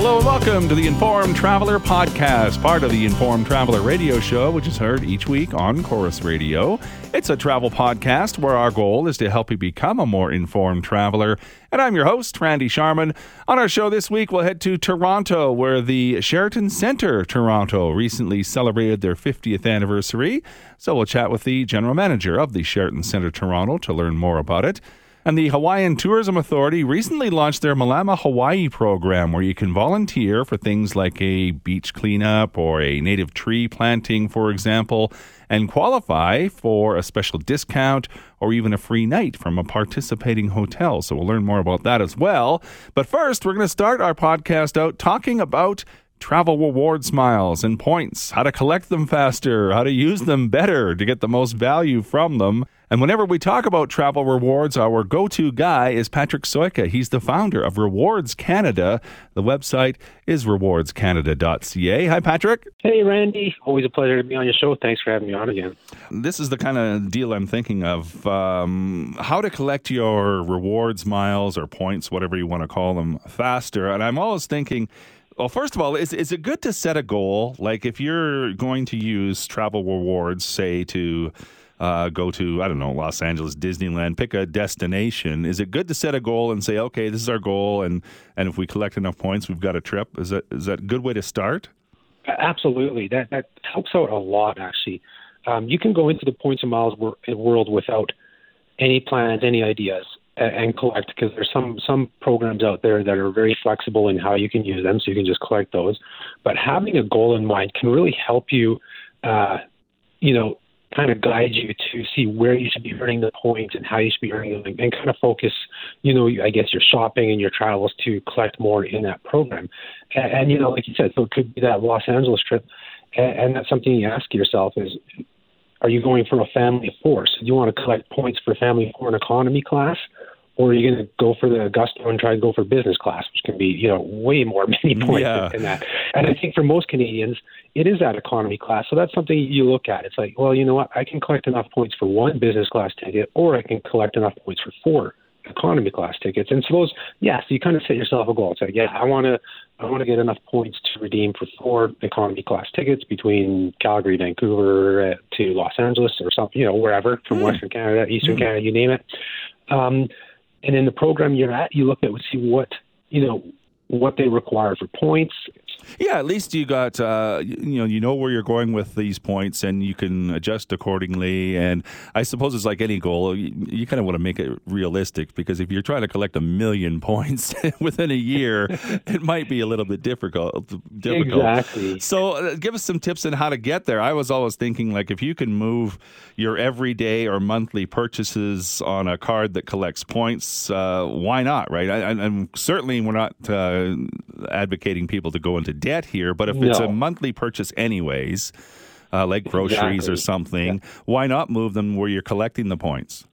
hello, and welcome to the Informed Traveler podcast, part of the Informed Traveler radio show, which is heard each week on Corus Radio. It's a travel podcast where our goal is to help you become a more informed traveler. And I'm your host, Randy Sharman. On our show this week, we'll head to Toronto, where the Sheraton Centre Toronto recently celebrated their 50th anniversary. So we'll chat with the general manager of the Sheraton Centre Toronto to learn more about it. And the Hawaiian Tourism Authority recently launched their Malama Hawaii program where you can volunteer for things like a beach cleanup or a native tree planting, for example, and qualify for a special discount or even a free night from a participating hotel. So we'll learn more about that as well. But first, we're going to start our podcast out talking about travel rewards miles and points, how to collect them faster, how to use them better to get the most value from them. And whenever we talk about travel rewards, our go to guy is Patrick Soyka. He's the founder of Rewards Canada. The website is rewardscanada.ca. Hi, Patrick. Hey, Randy. Always a pleasure to be on your show. Thanks for having me on again. This is the kind of deal I'm thinking of um, how to collect your rewards miles or points, whatever you want to call them, faster. And I'm always thinking, well, first of all, is is it good to set a goal? Like if you're going to use travel rewards, say to uh, go to I don't know Los Angeles, Disneyland, pick a destination. Is it good to set a goal and say, okay, this is our goal, and and if we collect enough points, we've got a trip? Is that is that a good way to start? Absolutely, that that helps out a lot. Actually, um, you can go into the points and miles world without any plans, any ideas and collect because there's some some programs out there that are very flexible in how you can use them, so you can just collect those. But having a goal in mind can really help you, uh, you know, kind of guide you to see where you should be earning the points and how you should be earning them, and kind of focus, you know, I guess your shopping and your travels to collect more in that program. And, and you know, like you said, so it could be that Los Angeles trip, and, and that's something you ask yourself is are you going for a family of four? So do you want to collect points for family four in economy class? Or are you going to go for the gusto and try to go for business class, which can be, you know, way more many points yeah. than that. And I think for most Canadians, it is that economy class. So that's something you look at. It's like, well, you know what? I can collect enough points for one business class ticket, or I can collect enough points for four economy class tickets. And so those, yes, you kind of set yourself a goal. It's like, yeah, I want to, I want to get enough points to redeem for four economy class tickets between Calgary, Vancouver uh, to Los Angeles or something, you know, wherever from mm. Western Canada, Eastern mm. Canada, you name it. Um, and in the program you're at, you look at and see what you know what they require for points, yeah, at least you got uh, you know you know where you're going with these points, and you can adjust accordingly. And I suppose it's like any goal, you, you kind of want to make it realistic because if you're trying to collect a million points within a year, it might be a little bit difficult. Difficult. Exactly. So, uh, give us some tips on how to get there. I was always thinking like if you can move your everyday or monthly purchases on a card that collects points, uh, why not? Right? I, am certainly we're not uh, advocating people to go into debt here, but if no. it's a monthly purchase, anyways, uh, like groceries exactly. or something, yeah. why not move them where you're collecting the points?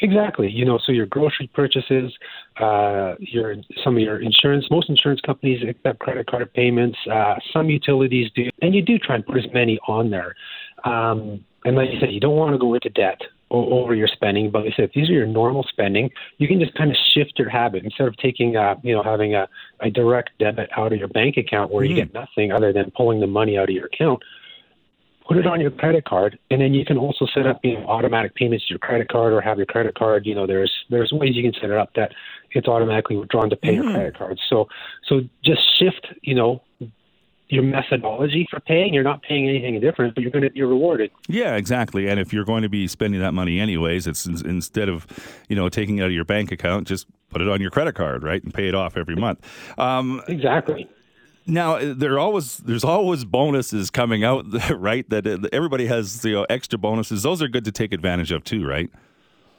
Exactly. You know, so your grocery purchases, uh, your some of your insurance. Most insurance companies accept credit card payments. Uh, some utilities do, and you do try and put as many on there. Um, and like you said, you don't want to go into debt over your spending. But like I said, if these are your normal spending, you can just kind of shift your habit instead of taking, a, you know, having a, a direct debit out of your bank account where mm-hmm. you get nothing other than pulling the money out of your account. Put it on your credit card, and then you can also set up, you know, automatic payments to your credit card, or have your credit card. You know, there's there's ways you can set it up that it's automatically withdrawn to pay mm-hmm. your credit card. So so just shift, you know, your methodology for paying. You're not paying anything different, but you're going to you're rewarded. Yeah, exactly. And if you're going to be spending that money anyways, it's instead of you know taking it out of your bank account, just put it on your credit card, right, and pay it off every month. Um, exactly. Now there always there's always bonuses coming out, right? That everybody has you know extra bonuses. Those are good to take advantage of too, right?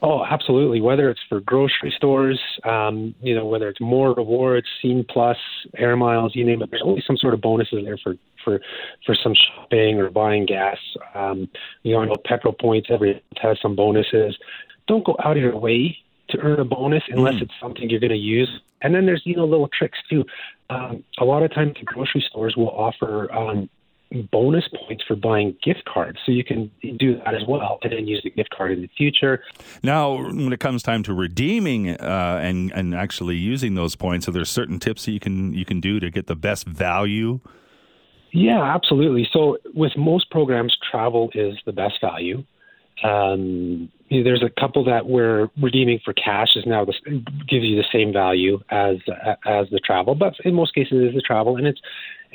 Oh, absolutely. Whether it's for grocery stores, um, you know, whether it's more rewards, Scene Plus, Air Miles, you name it. There's always some sort of bonuses there for for for some shopping or buying gas. Um, you know, I know Petro-Points every has some bonuses. Don't go out of your way to earn a bonus unless mm. it's something you're going to use. And then there's you know little tricks too. Um, a lot of times the grocery stores will offer um, bonus points for buying gift cards. So you can do that as well and then use the gift card in the future. Now, when it comes time to redeeming uh, and and actually using those points, are there certain tips that you can you can do to get the best value? Yeah, absolutely. So with most programs, travel is the best value. Um, there's a couple that we're redeeming for cash is now the, gives you the same value as as the travel, but in most cases it is the travel, and it's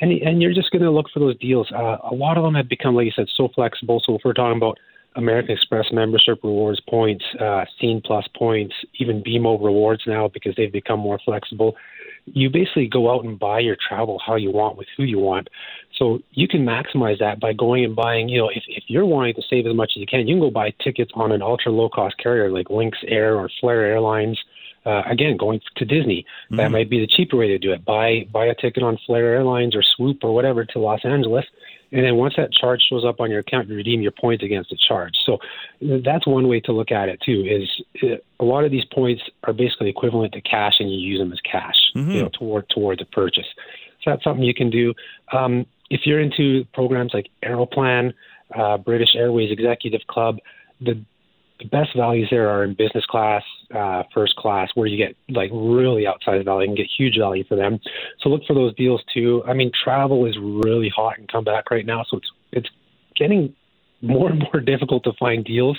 and and you're just going to look for those deals. Uh, a lot of them have become, like you said, so flexible. So if we're talking about American Express membership rewards points, uh, Scene Plus points, even BMO rewards now because they've become more flexible. You basically go out and buy your travel how you want with who you want. So you can maximize that by going and buying, you know, if, if you're wanting to save as much as you can, you can go buy tickets on an ultra low cost carrier like Lynx Air or Flair Airlines. Uh, again, going to Disney, mm-hmm. that might be the cheaper way to do it. Buy buy a ticket on Flair Airlines or Swoop or whatever to Los Angeles, and then once that charge shows up on your account, you redeem your points against the charge. So that's one way to look at it too. Is uh, a lot of these points are basically equivalent to cash, and you use them as cash, mm-hmm. you know, toward toward the purchase. So that's something you can do. Um, if you're into programs like Aeroplan, uh, British Airways Executive Club, the the best values there are in business class, uh, first class, where you get like really outsized value and get huge value for them. So look for those deals too. I mean, travel is really hot and come back right now, so it's it's getting more and more difficult to find deals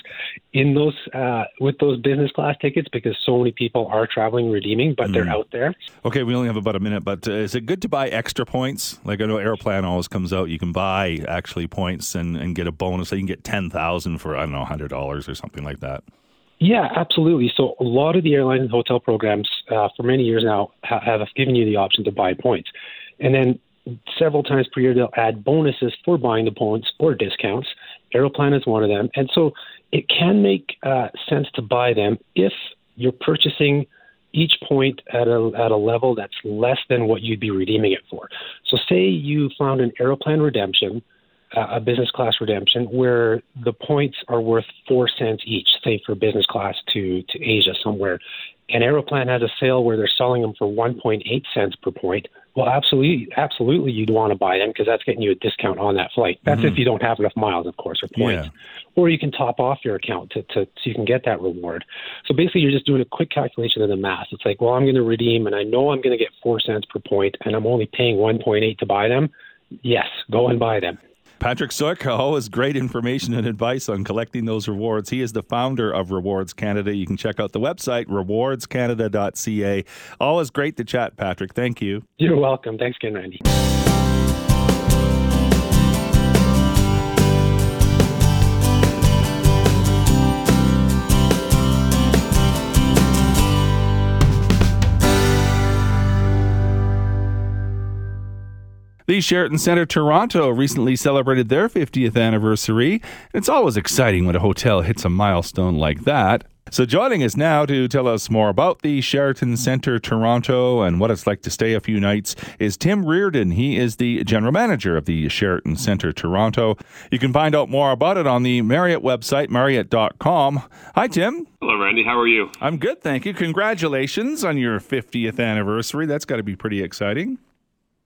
in those uh, with those business class tickets because so many people are traveling redeeming, but mm. they're out there. Okay, we only have about a minute, but uh, is it good to buy extra points? Like I know Aeroplan always comes out, you can buy actually points and, and get a bonus. So you can get ten thousand for I don't know hundred dollars or something like that. Yeah, absolutely. So a lot of the airline and hotel programs uh, for many years now have given you the option to buy points, and then several times per year they'll add bonuses for buying the points or discounts. Aeroplan is one of them. And so it can make uh, sense to buy them if you're purchasing each point at a, at a level that's less than what you'd be redeeming it for. So, say you found an Aeroplan redemption, uh, a business class redemption, where the points are worth four cents each, say for business class to, to Asia somewhere. And Aeroplan has a sale where they're selling them for 1.8 cents per point. Well, absolutely, absolutely, you'd want to buy them because that's getting you a discount on that flight. That's mm-hmm. if you don't have enough miles, of course, or points. Yeah. Or you can top off your account to, to so you can get that reward. So basically, you're just doing a quick calculation of the math. It's like, well, I'm going to redeem, and I know I'm going to get four cents per point, and I'm only paying 1.8 to buy them. Yes, go and buy them. Patrick Sook, always great information and advice on collecting those rewards. He is the founder of Rewards Canada. You can check out the website, rewardscanada.ca. Always great to chat, Patrick. Thank you. You're welcome. Thanks again, Randy. The Sheraton Centre Toronto recently celebrated their 50th anniversary. It's always exciting when a hotel hits a milestone like that. So, joining us now to tell us more about the Sheraton Centre Toronto and what it's like to stay a few nights is Tim Reardon. He is the general manager of the Sheraton Centre Toronto. You can find out more about it on the Marriott website, marriott.com. Hi, Tim. Hello, Randy. How are you? I'm good, thank you. Congratulations on your 50th anniversary. That's got to be pretty exciting.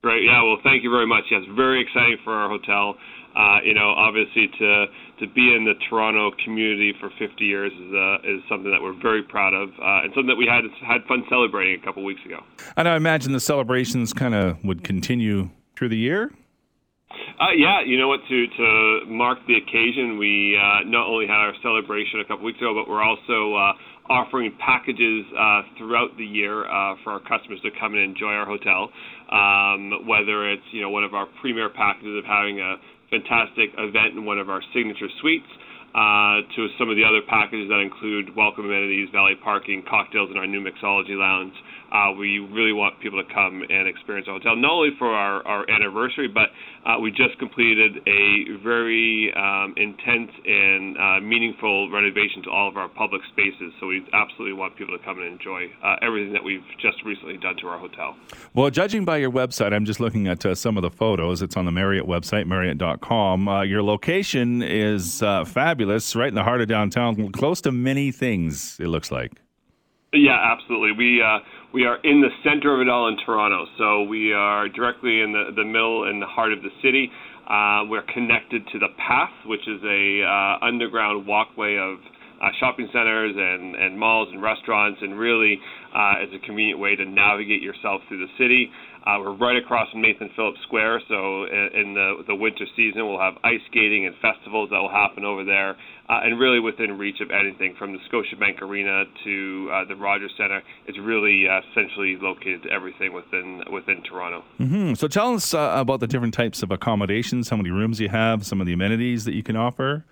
Great. Yeah. Well, thank you very much. Yes, very exciting for our hotel. Uh, you know, obviously to to be in the Toronto community for 50 years is uh, is something that we're very proud of, uh, and something that we had had fun celebrating a couple weeks ago. And I imagine the celebrations kind of would continue through the year. Uh, yeah, you know what? To to mark the occasion, we uh, not only had our celebration a couple weeks ago, but we're also uh, offering packages uh, throughout the year uh, for our customers to come and enjoy our hotel. Um, whether it's you know one of our premier packages of having a fantastic event in one of our signature suites, uh, to some of the other packages that include welcome amenities, valet parking, cocktails in our new mixology lounge. Uh, we really want people to come and experience our hotel, not only for our, our anniversary, but uh, we just completed a very um, intense and uh, meaningful renovation to all of our public spaces. So we absolutely want people to come and enjoy uh, everything that we've just recently done to our hotel. Well, judging by your website, I'm just looking at uh, some of the photos. It's on the Marriott website, Marriott.com. Uh, your location is fabulous, right in the heart of downtown, close to many things, it looks like. Yeah, absolutely. We uh, we are in the center of it all in Toronto, so we are directly in the the middle and the heart of the city. Uh, we're connected to the Path, which is a uh, underground walkway of uh, shopping centers and, and malls and restaurants, and really uh, is a convenient way to navigate yourself through the city. Uh, we're right across from Nathan Phillips Square, so in, in the the winter season we'll have ice skating and festivals that will happen over there, uh, and really within reach of anything from the Scotiabank Arena to uh, the Rogers Centre. It's really uh, centrally located to everything within within Toronto. Mm-hmm. So tell us uh, about the different types of accommodations, how many rooms you have, some of the amenities that you can offer.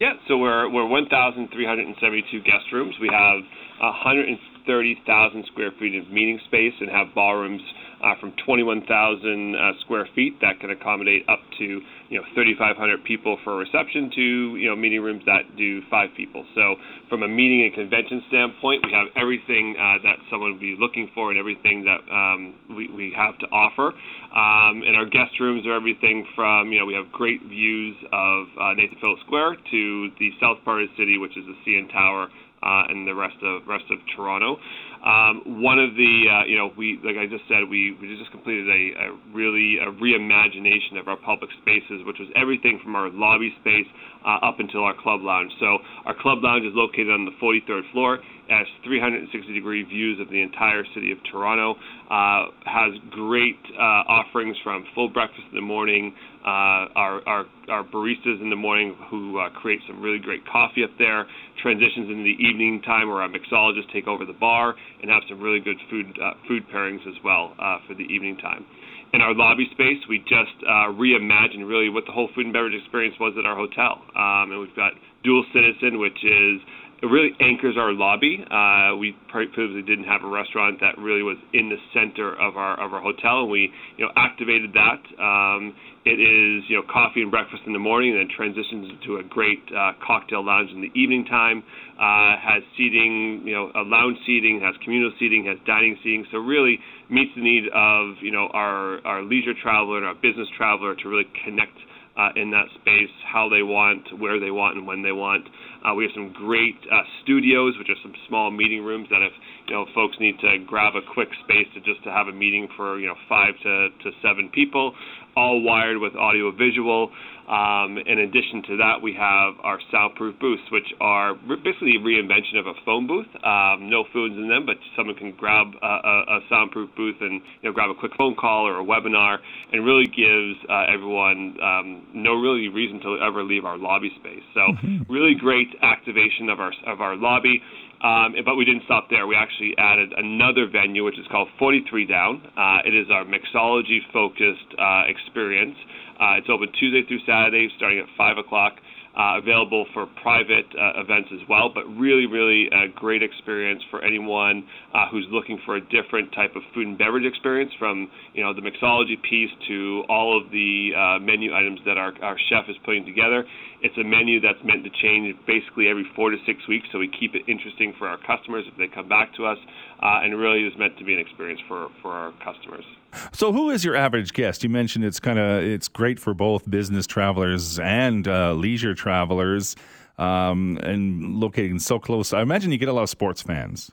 Yeah, so we're we're 1,372 guest rooms. We have 130,000 square feet of meeting space and have ballrooms uh, from 21,000 uh, square feet that can accommodate up to you know 3,500 people for a reception to you know meeting rooms that do five people. So from a meeting and convention standpoint, we have everything uh, that someone would be looking for and everything that um, we, we have to offer. Um, and our guest rooms are everything from you know we have great views of uh, Nathan Phillips Square to the south part of the city, which is the CN Tower uh, and the rest of rest of Toronto. Um, one of the, uh, you know, we like I just said, we, we just completed a, a really a reimagination of our public spaces, which was everything from our lobby space uh, up until our club lounge. So our club lounge is located on the 43rd floor. Has 360 degree views of the entire city of Toronto. Uh, has great uh, offerings from full breakfast in the morning, uh, our, our, our baristas in the morning who uh, create some really great coffee up there, transitions into the evening time where our mixologists take over the bar and have some really good food uh, food pairings as well uh, for the evening time. In our lobby space, we just uh, reimagined really what the whole food and beverage experience was at our hotel, um, and we've got Dual Citizen, which is it really anchors our lobby. Uh, we previously didn't have a restaurant that really was in the center of our of our hotel, and we you know activated that. Um, it is you know coffee and breakfast in the morning, and then transitions to a great uh, cocktail lounge in the evening time. Uh, has seating, you know, a lounge seating, has communal seating, has dining seating. So really meets the need of you know our our leisure traveler and our business traveler to really connect uh, in that space, how they want, where they want, and when they want. Uh, we have some great uh, studios, which are some small meeting rooms that if you know folks need to grab a quick space to just to have a meeting for you know five to, to seven people, all wired with audio visual. Um, in addition to that, we have our soundproof booths, which are basically a reinvention of a phone booth. Um, no phones in them, but someone can grab a, a, soundproof booth and you know grab a quick phone call or a webinar, and really gives uh, everyone um, no really reason to ever leave our lobby space. So mm-hmm. really great activation of our of our lobby. Um, but we didn't stop there. We actually added another venue, which is called 43 Down. Uh, it is our mixology focused uh, experience. Uh, it's open Tuesday through Saturday, starting at 5 o'clock. Uh, available for private uh, events as well, but really, really a great experience for anyone uh, who's looking for a different type of food and beverage experience from, you know, the mixology piece to all of the uh, menu items that our, our chef is putting together. It's a menu that's meant to change basically every four to six weeks, so we keep it interesting for our customers if they come back to us, uh, and really is meant to be an experience for, for our customers. So, who is your average guest? You mentioned it's kind of it's great for both business travelers and uh, leisure travelers, um, and locating so close. I imagine you get a lot of sports fans.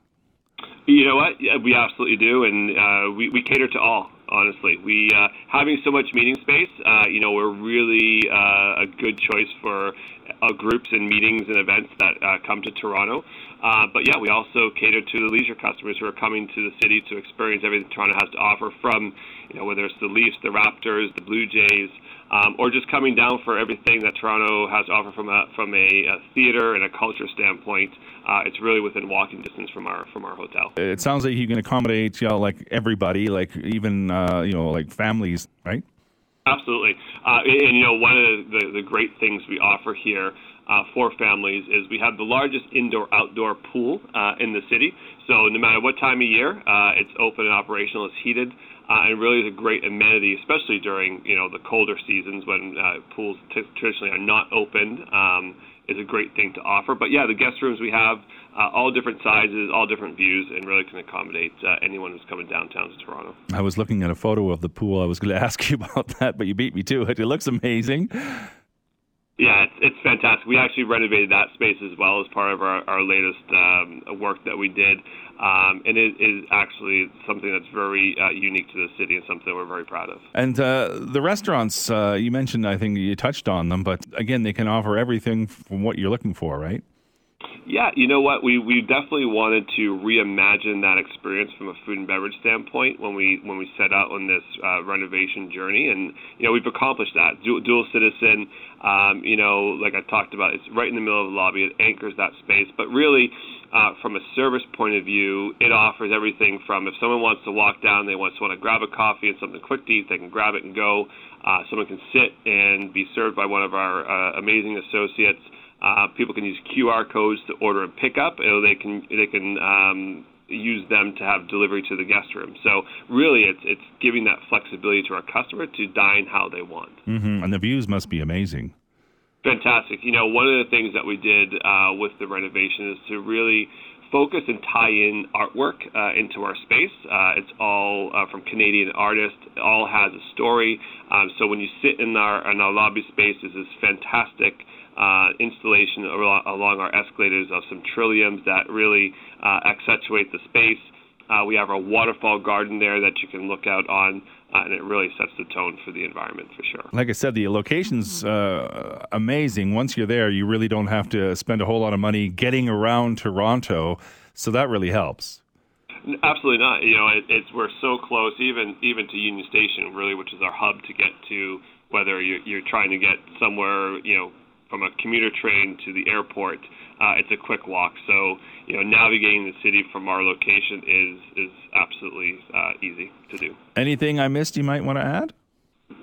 You know what? Yeah, we absolutely do, and uh, we we cater to all. Honestly, we uh, having so much meeting space. Uh, you know, we're really uh, a good choice for uh, groups and meetings and events that uh, come to Toronto. Uh, but yeah, we also cater to the leisure customers who are coming to the city to experience everything Toronto has to offer from, you know, whether it's the Leafs, the Raptors, the Blue Jays, um, or just coming down for everything that Toronto has to offer from a from a, a theater and a culture standpoint. Uh, it's really within walking distance from our from our hotel. It sounds like you can accommodate you know like everybody, like even uh, you know like families, right? Absolutely, uh, and, you know one of the, the great things we offer here uh, for families is we have the largest indoor outdoor pool uh, in the city. So no matter what time of year, uh, it's open and operational. It's heated, uh, and really is a great amenity, especially during you know the colder seasons when uh, pools t- traditionally are not opened. Um, is a great thing to offer. But yeah, the guest rooms we have uh, all different sizes, all different views, and really can accommodate uh, anyone who's coming downtown to Toronto. I was looking at a photo of the pool. I was going to ask you about that, but you beat me to it. It looks amazing. Yeah, it's, it's fantastic. We actually renovated that space as well as part of our, our latest um, work that we did. Um, and it is actually something that's very uh, unique to the city and something we're very proud of. And uh, the restaurants, uh, you mentioned, I think you touched on them, but again, they can offer everything from what you're looking for, right? Yeah, you know what? We we definitely wanted to reimagine that experience from a food and beverage standpoint when we when we set out on this uh, renovation journey, and you know we've accomplished that. Dual, citizen, um, you know, like I talked about, it's right in the middle of the lobby. It anchors that space, but really. Uh, from a service point of view, it offers everything from if someone wants to walk down, they just want to grab a coffee and something quick to eat, they can grab it and go. Uh, someone can sit and be served by one of our uh, amazing associates. Uh, people can use QR codes to order and pick up, or they can they can um, use them to have delivery to the guest room. So really, it's it's giving that flexibility to our customer to dine how they want. Mm-hmm. And the views must be amazing. Fantastic. You know, one of the things that we did uh, with the renovation is to really focus and tie in artwork uh, into our space. Uh, it's all uh, from Canadian artists. It all has a story. Um, so when you sit in our in our lobby space, this is fantastic uh, installation along our escalators of some trilliums that really uh, accentuate the space. Uh, we have a waterfall garden there that you can look out on, uh, and it really sets the tone for the environment for sure. Like I said, the location's uh, amazing. Once you're there, you really don't have to spend a whole lot of money getting around Toronto, so that really helps. Absolutely not. You know, it, it's we're so close, even even to Union Station, really, which is our hub to get to. Whether you're, you're trying to get somewhere, you know, from a commuter train to the airport, uh, it's a quick walk. So you know, navigating the city from our location is is absolutely uh, easy to do. Anything I missed you might want to add?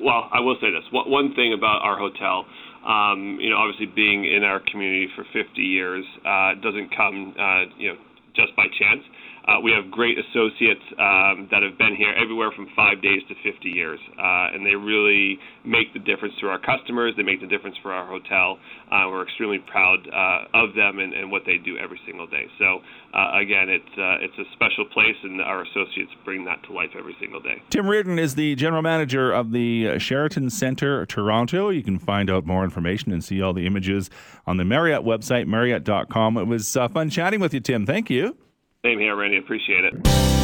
Well, I will say this. One thing about our hotel, um, you know, obviously being in our community for 50 years uh, doesn't come, uh, you know, just by chance. Uh, we have great associates um, that have been here everywhere from five days to 50 years, uh, and they really make the difference to our customers. They make the difference for our hotel. Uh, we're extremely proud uh, of them and, and, what they do every single day. So, uh, again, it's uh, it's a special place, and our associates bring that to life every single day. Tim Reardon is the general manager of the Sheraton Centre Toronto. You can find out more information and see all the images on the Marriott website, Marriott.com. It was fun chatting with you, Tim. Thank you. Same here, Randy. Appreciate it.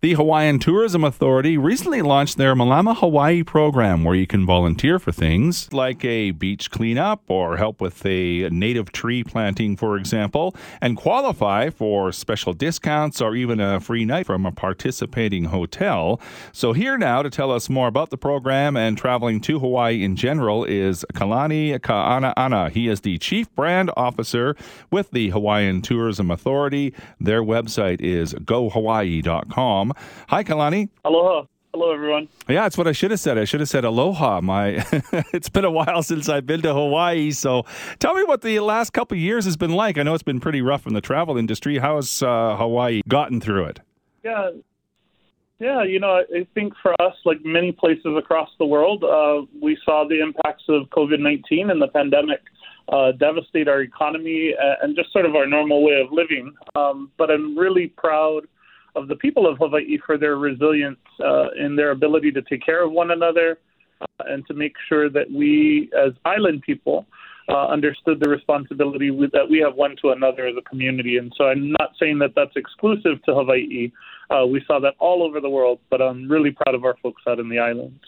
The Hawaiian Tourism Authority recently launched their Malama Hawaii program where you can volunteer for things like a beach cleanup or help with a native tree planting, for example, and qualify for special discounts or even a free night from a participating hotel. So, here now to tell us more about the program and traveling to Hawaii in general is Kalani Ka'ana'ana. He is the Chief Brand Officer with the Hawaiian Tourism Authority. Their website is gohawaii.com. Hi, Kalani. Aloha. Hello, everyone. Yeah, that's what I should have said. I should have said aloha. My, it's been a while since I've been to Hawaii, so tell me what the last couple years has been like. I know it's been pretty rough in the travel industry. How has uh, Hawaii gotten through it? Yeah, yeah. You know, I think for us, like many places across the world, uh, we saw the impacts of COVID nineteen and the pandemic. Uh, devastate our economy and just sort of our normal way of living. Um, but I'm really proud of the people of Hawaii for their resilience uh, in their ability to take care of one another uh, and to make sure that we, as island people, uh, understood the responsibility with, that we have one to another as a community. And so I'm not saying that that's exclusive to Hawaii. Uh, we saw that all over the world, but I'm really proud of our folks out in the islands.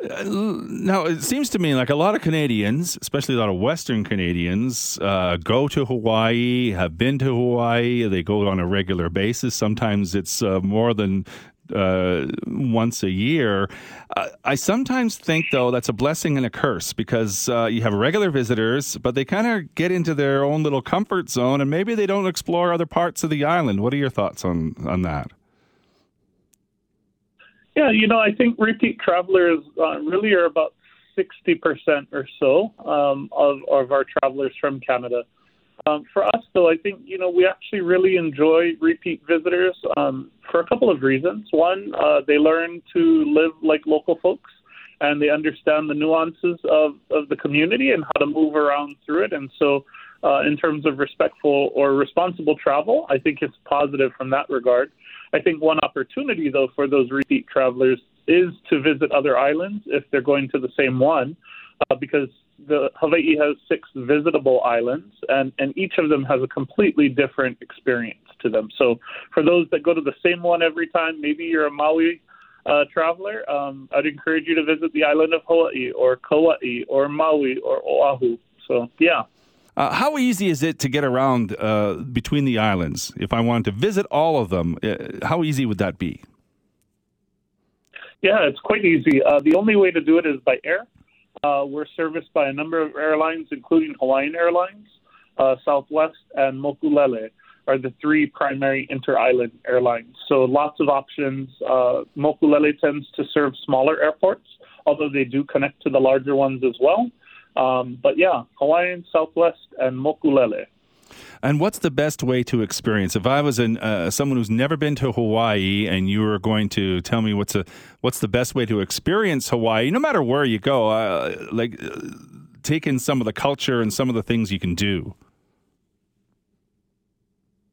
Now, it seems to me like a lot of Canadians, especially a lot of Western Canadians, uh, go to Hawaii, have been to Hawaii. They go on a regular basis. Sometimes it's uh, more than uh, once a year. Uh, I sometimes think, though, that's a blessing and a curse because uh, you have regular visitors, but they kind of get into their own little comfort zone and maybe they don't explore other parts of the island. What are your thoughts on, on that? Yeah, you know, I think repeat travelers uh, really are about 60% or so um, of, of our travelers from Canada. Um, for us, though, I think, you know, we actually really enjoy repeat visitors um, for a couple of reasons. One, uh, they learn to live like local folks and they understand the nuances of, of the community and how to move around through it. And so, uh, in terms of respectful or responsible travel, I think it's positive from that regard. I think one opportunity, though, for those repeat travelers is to visit other islands if they're going to the same one, uh, because the Hawaii has six visitable islands, and, and each of them has a completely different experience to them. So, for those that go to the same one every time, maybe you're a Maui uh, traveler, um, I'd encourage you to visit the island of Hawaii or Kauai or Maui or Oahu. So, yeah. Uh, how easy is it to get around uh, between the islands? If I wanted to visit all of them, uh, how easy would that be? Yeah, it's quite easy. Uh, the only way to do it is by air. Uh, we're serviced by a number of airlines, including Hawaiian Airlines, Southwest, and Mokulele are the three primary inter-island airlines. So lots of options. Uh, Mokulele tends to serve smaller airports, although they do connect to the larger ones as well. Um, but yeah, Hawaiian, Southwest, and Mokulele. And what's the best way to experience? If I was an, uh, someone who's never been to Hawaii, and you were going to tell me what's a what's the best way to experience Hawaii, no matter where you go, uh, like uh, take in some of the culture and some of the things you can do.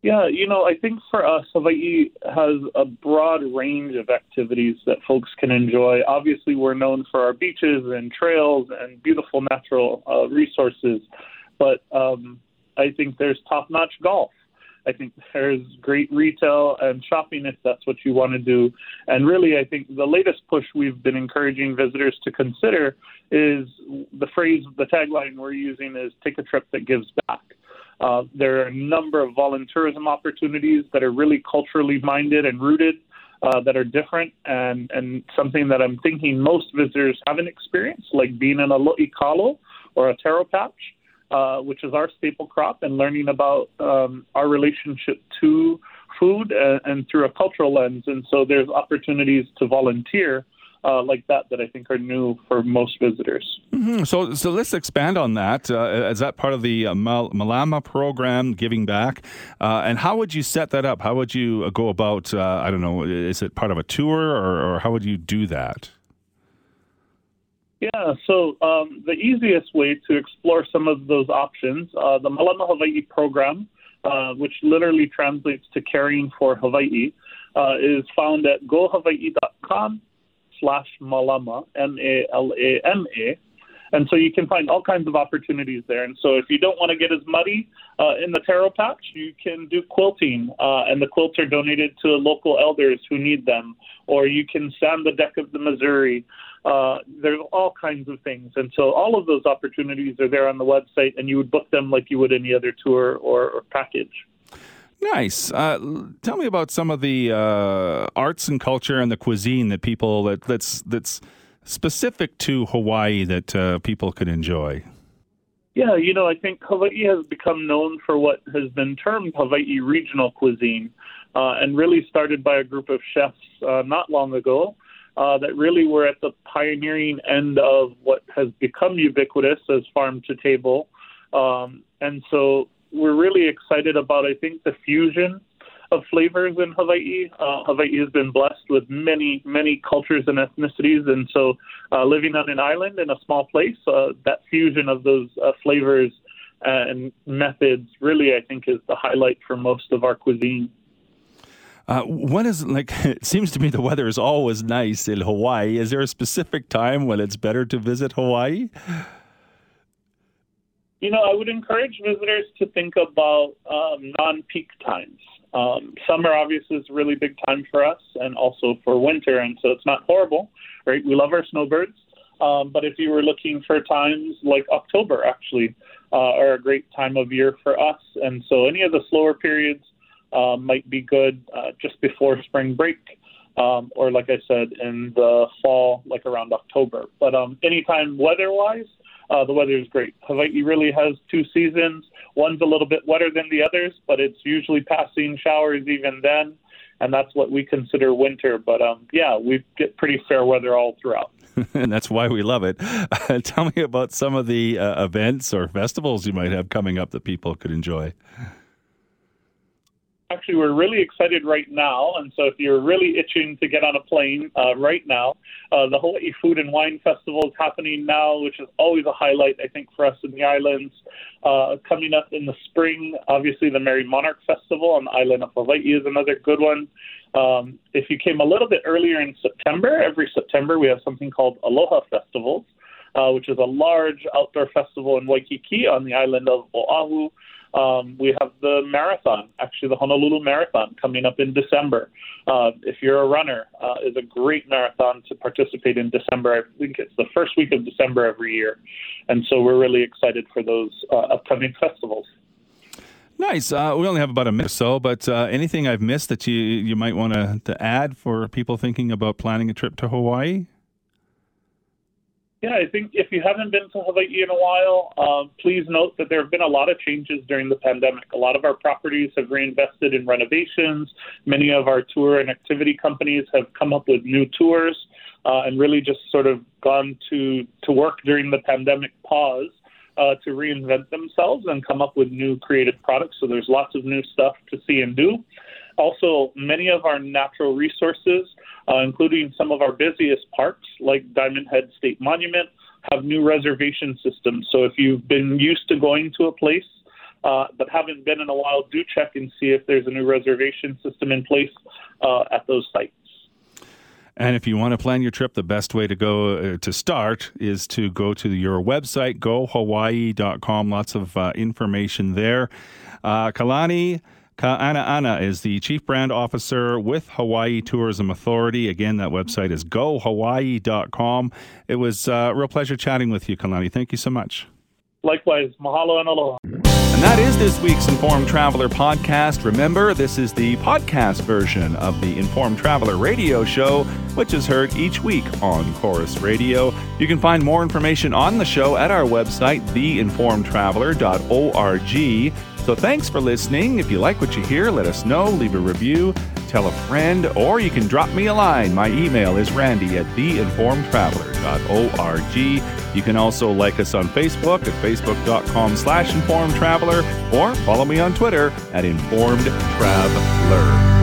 Yeah, you know, I think for us, Hawaii has a broad range of activities that folks can enjoy. Obviously, we're known for our beaches and trails and beautiful natural uh, resources, but um, I think there's top notch golf. I think there's great retail and shopping if that's what you want to do. And really, I think the latest push we've been encouraging visitors to consider is the phrase, the tagline we're using is take a trip that gives back. Uh, there are a number of volunteerism opportunities that are really culturally minded and rooted. Uh, that are different and, and something that I'm thinking most visitors haven't experienced, like being in a lo'ikalo or a taro patch, uh, which is our staple crop, and learning about um, our relationship to food and, and, through a cultural lens. And so there's opportunities to volunteer uh, like that that I think are new for most visitors. Mm-hmm. So, so let's expand on that. Uh, is that part of the uh, Mal- Malama program, giving back? Uh, and how would you set that up? How would you uh, go about? Uh, I don't know. Is it part of a tour, or, or how would you do that? Yeah, so um, the easiest way to explore some of those options, the Malama Hawaii program, which literally translates to caring for Hawaii, is found at gohawaii.com slash Malama, M A L A M A. And so you can find all kinds of opportunities there. And so if you don't want to get as muddy uh, in the taro patch, you can do quilting, uh, and the quilts are donated to local elders who need them. Or you can sand the deck of the Missouri. Uh, there's all kinds of things. And so all of those opportunities are there on the website, and you would book them like you would any other tour or, or package. Nice. Uh, tell me about some of the uh, arts and culture and the cuisine that people that that's that's specific to Hawaii that uh, people could enjoy. Yeah, you know, I think Hawaii has become known for what has been termed Hawaii regional cuisine, uh, and really started by a group of chefs uh, not long ago. Uh, that really were at the pioneering end of what has become ubiquitous as farm to table. Um, and so we're really excited about, I think, the fusion of flavors in Hawaii. Uh, Hawaii has been blessed with many, many cultures and ethnicities, and so uh, living on an island in a small place, uh, that fusion of those uh, flavors and methods really, I think, is the highlight for most of our cuisine. Uh, when is like it seems to me the weather is always nice in Hawaii. Is there a specific time when it's better to visit Hawaii? You know, I would encourage visitors to think about um, non-peak times. Um, summer obviously is a really big time for us, and also for winter, and so it's not horrible, right? We love our snowbirds, um, but if you were looking for times like October, actually, uh, are a great time of year for us, and so any of the slower periods uh, might be good uh, just before spring break. Um, or like I said, in the fall, like around October. But um, anytime weather-wise, uh, the weather is great. Hawaii really has two seasons. One's a little bit wetter than the others, but it's usually passing showers even then, and that's what we consider winter. But um, yeah, we get pretty fair weather all throughout. and that's why we love it. Tell me about some of the uh, events or festivals you might have coming up that people could enjoy. Actually we're really excited right now. And so if you're really itching to get on a plane uh, right now, uh, the Hawaii Food and Wine Festival is happening now, which is always a highlight, I think, for us in the islands. Uh, coming up in the spring, obviously the Merrie Monarch Festival on the island of Hawaii is another good one. Um, if you came a little bit earlier in September, every September we have something called Aloha Festivals, uh, which is a large outdoor festival in Waikiki on the island of Oahu. Um, we have the marathon, actually the Honolulu Marathon, coming up in December. Uh, if you're a runner, uh, is a great marathon to participate in December. I think it's the first week of December every year, and so we're really excited for those uh, upcoming festivals. Nice. Uh, we only have about a minute or so, but uh, anything I've missed that you you might want to add for people thinking about planning a trip to Hawaii? Yeah, I think if you haven't been to Hawaii in a while, um, please note that there have been a lot of changes during the pandemic. A lot of our properties have reinvested in renovations. Many of our tour and activity companies have come up with new tours uh, and really just sort of gone to, to work during the pandemic pause. Uh, to reinvent themselves and come up with new creative products. So there's lots of new stuff to see and do. Also, many of our natural resources uh, including some of our busiest parks like Diamond Head State Monument, have new reservation systems. So if you've been used to going to a place uh, but haven't been in a while, do check and see if there's a new reservation system in place uh, at those sites. And if you want to plan your trip, the best way to go uh, to start is to go to your website, gohawaii.com. Lots of uh, information there. Uh, Kalani Ka'ana'ana is the Chief Brand Officer with Hawaii Tourism Authority. Again, that website is gohawaii.com. It was uh, a real pleasure chatting with you, Kalani. Thank you so much. Likewise. Mahalo and aloha. And that is this week's Informed Traveler podcast. Remember, this is the podcast version of the Informed Traveler radio show, which is heard each week on Corus Radio. You can find more information on the show at our website, theinformedtraveler.org. So thanks for listening. If you like what you hear, let us know, leave a review, tell a friend, or you can drop me a line. My email is randy at theinformedtraveler.org. You can also like us on Facebook at facebook.com slash informedtraveler or follow me on Twitter at informedtraveler.